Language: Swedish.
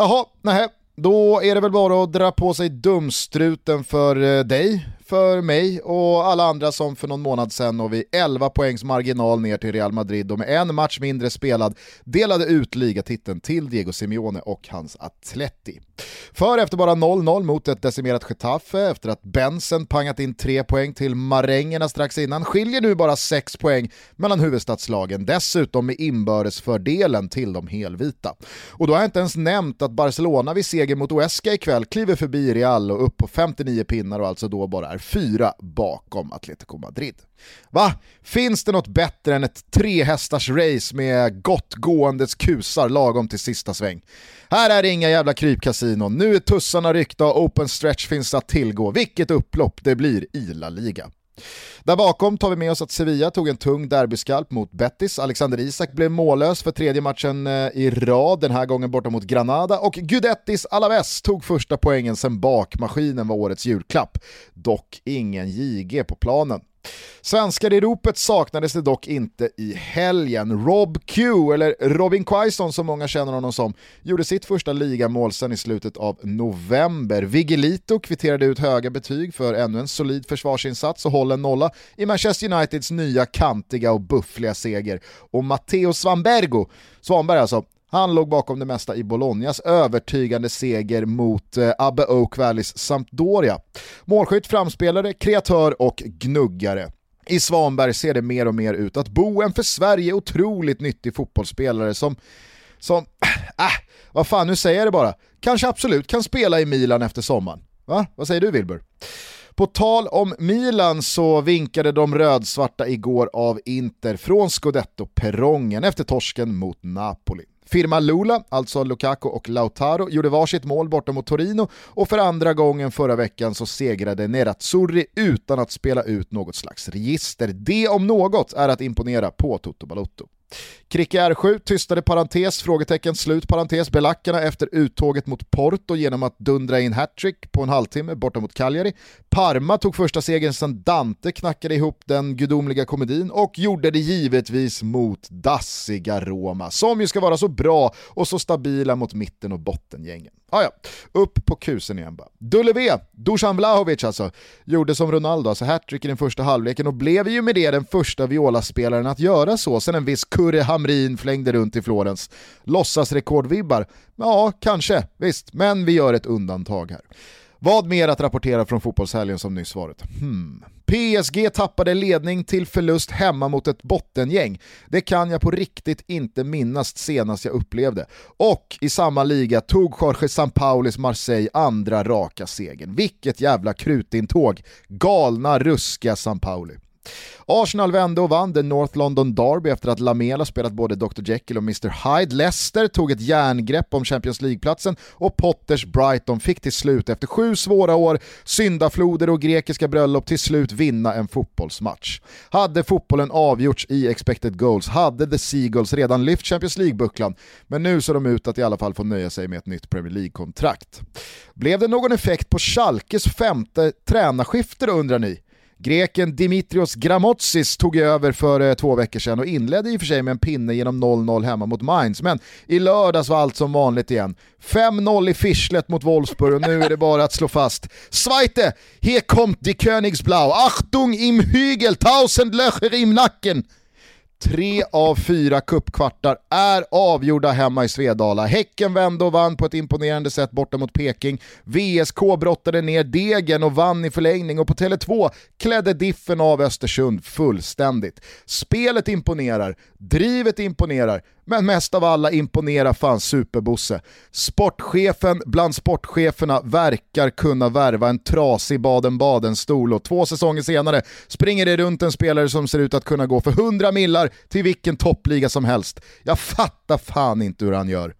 Jaha, nej, då är det väl bara att dra på sig dumstruten för eh, dig, för mig och alla andra som för någon månad sedan och vid 11 poängs marginal ner till Real Madrid och med en match mindre spelad delade ut ligatiteln till Diego Simeone och hans Atleti. För efter bara 0-0 mot ett decimerat Getafe, efter att Bensen pangat in 3 poäng till marängerna strax innan, skiljer nu bara 6 poäng mellan huvudstadslagen, dessutom med inbördesfördelen till de helvita. Och då har jag inte ens nämnt att Barcelona vid seger mot Huesca ikväll kliver förbi Real och upp på 59 pinnar och alltså då bara är fyra bakom Atletico Madrid. Va? Finns det något bättre än ett trehästars race med gott gåendes kusar lagom till sista sväng? Här är det inga jävla krypkasinon, nu är tussarna ryckta och open stretch finns att tillgå. Vilket upplopp det blir i La Liga. Där bakom tar vi med oss att Sevilla tog en tung derbyskalp mot Betis, Alexander Isak blev mållös för tredje matchen eh, i rad, den här gången borta mot Granada, och Gudettis Alaves tog första poängen sen bakmaskinen var årets julklapp. Dock ingen JG på planen. Svenskar i ropet saknades det dock inte i helgen. Rob Q, eller Robin Quaison som många känner honom som, gjorde sitt första ligamål sen i slutet av november. Vigilito kvitterade ut höga betyg för ännu en solid försvarsinsats och håller nolla i Manchester Uniteds nya kantiga och buffliga seger. Och Matteo Svanbergo, Svanberg alltså, han låg bakom det mesta i Bolognas övertygande seger mot eh, Abbe Oak Valleys Sampdoria. Målskytt, framspelare, kreatör och gnuggare. I Svanberg ser det mer och mer ut att bo en för Sverige otroligt nyttig fotbollsspelare som, som, äh, vad fan nu säger jag det bara, kanske absolut kan spela i Milan efter sommaren. Va? Vad säger du Wilbur? På tal om Milan så vinkade de rödsvarta igår av Inter från Scudetto-perrongen efter torsken mot Napoli. Firma Lula, alltså Lukaku och Lautaro, gjorde varsitt mål borta mot Torino och för andra gången förra veckan så segrade Nerazzurri utan att spela ut något slags register. Det om något är att imponera på Toto Balotto. Kricke R7 tystade parentes, frågetecken, slut parentes, belackarna efter uttåget mot Porto genom att dundra in hattrick på en halvtimme borta mot Cagliari. Parma tog första segern sedan Dante knackade ihop den gudomliga komedin och gjorde det givetvis mot dassiga Roma, som ju ska vara så bra och så stabila mot mitten och bottengängen. Ah, ja. upp på kusen igen bara. Dulle V, Dusan Vlahovic alltså, gjorde som Ronaldo, alltså hattrick i den första halvleken och blev ju med det den första Viola-spelaren att göra så sen en viss Kurre Hamrin flängde runt i Florens. Låtsasrekordvibbar? Ja, kanske, visst, men vi gör ett undantag här. Vad mer att rapportera från fotbollshelgen som nyss varit? Hmm. PSG tappade ledning till förlust hemma mot ett bottengäng. Det kan jag på riktigt inte minnas senast jag upplevde. Och i samma liga tog Jorge Sampaulis Marseille andra raka segern. Vilket jävla krutintåg. Galna, ruska Sampauli. Arsenal vände och vann the North London Derby efter att Lamela spelat både Dr Jekyll och Mr Hyde. Leicester tog ett järngrepp om Champions League-platsen och Potters Brighton fick till slut efter sju svåra år, syndafloder och grekiska bröllop till slut vinna en fotbollsmatch. Hade fotbollen avgjorts i expected goals hade The Seagulls redan lyft Champions League-bucklan, men nu ser de ut att i alla fall få nöja sig med ett nytt Premier League-kontrakt. Blev det någon effekt på Schalkes femte tränarskifte då undrar ni? Greken Dimitrios Gramotsis tog över för eh, två veckor sedan och inledde i och för sig med en pinne genom 0-0 hemma mot Mainz, men i lördags var allt som vanligt igen. 5-0 i fischlet mot Wolfsburg och nu är det bara att slå fast. Zweite, hier kommt die Königsblau, Achtung im Hügel, tausend Löcher im Nacken. Tre av fyra kuppkvartar är avgjorda hemma i Svedala. Häcken vände och vann på ett imponerande sätt borta mot Peking. VSK brottade ner degen och vann i förlängning och på Tele2 klädde Diffen av Östersund fullständigt. Spelet imponerar, drivet imponerar, men mest av alla imponerar fan Superbosse. Sportchefen bland sportcheferna verkar kunna värva en trasig Baden-Baden-stol och två säsonger senare springer det runt en spelare som ser ut att kunna gå för 100 millar till vilken toppliga som helst. Jag fattar fan inte hur han gör.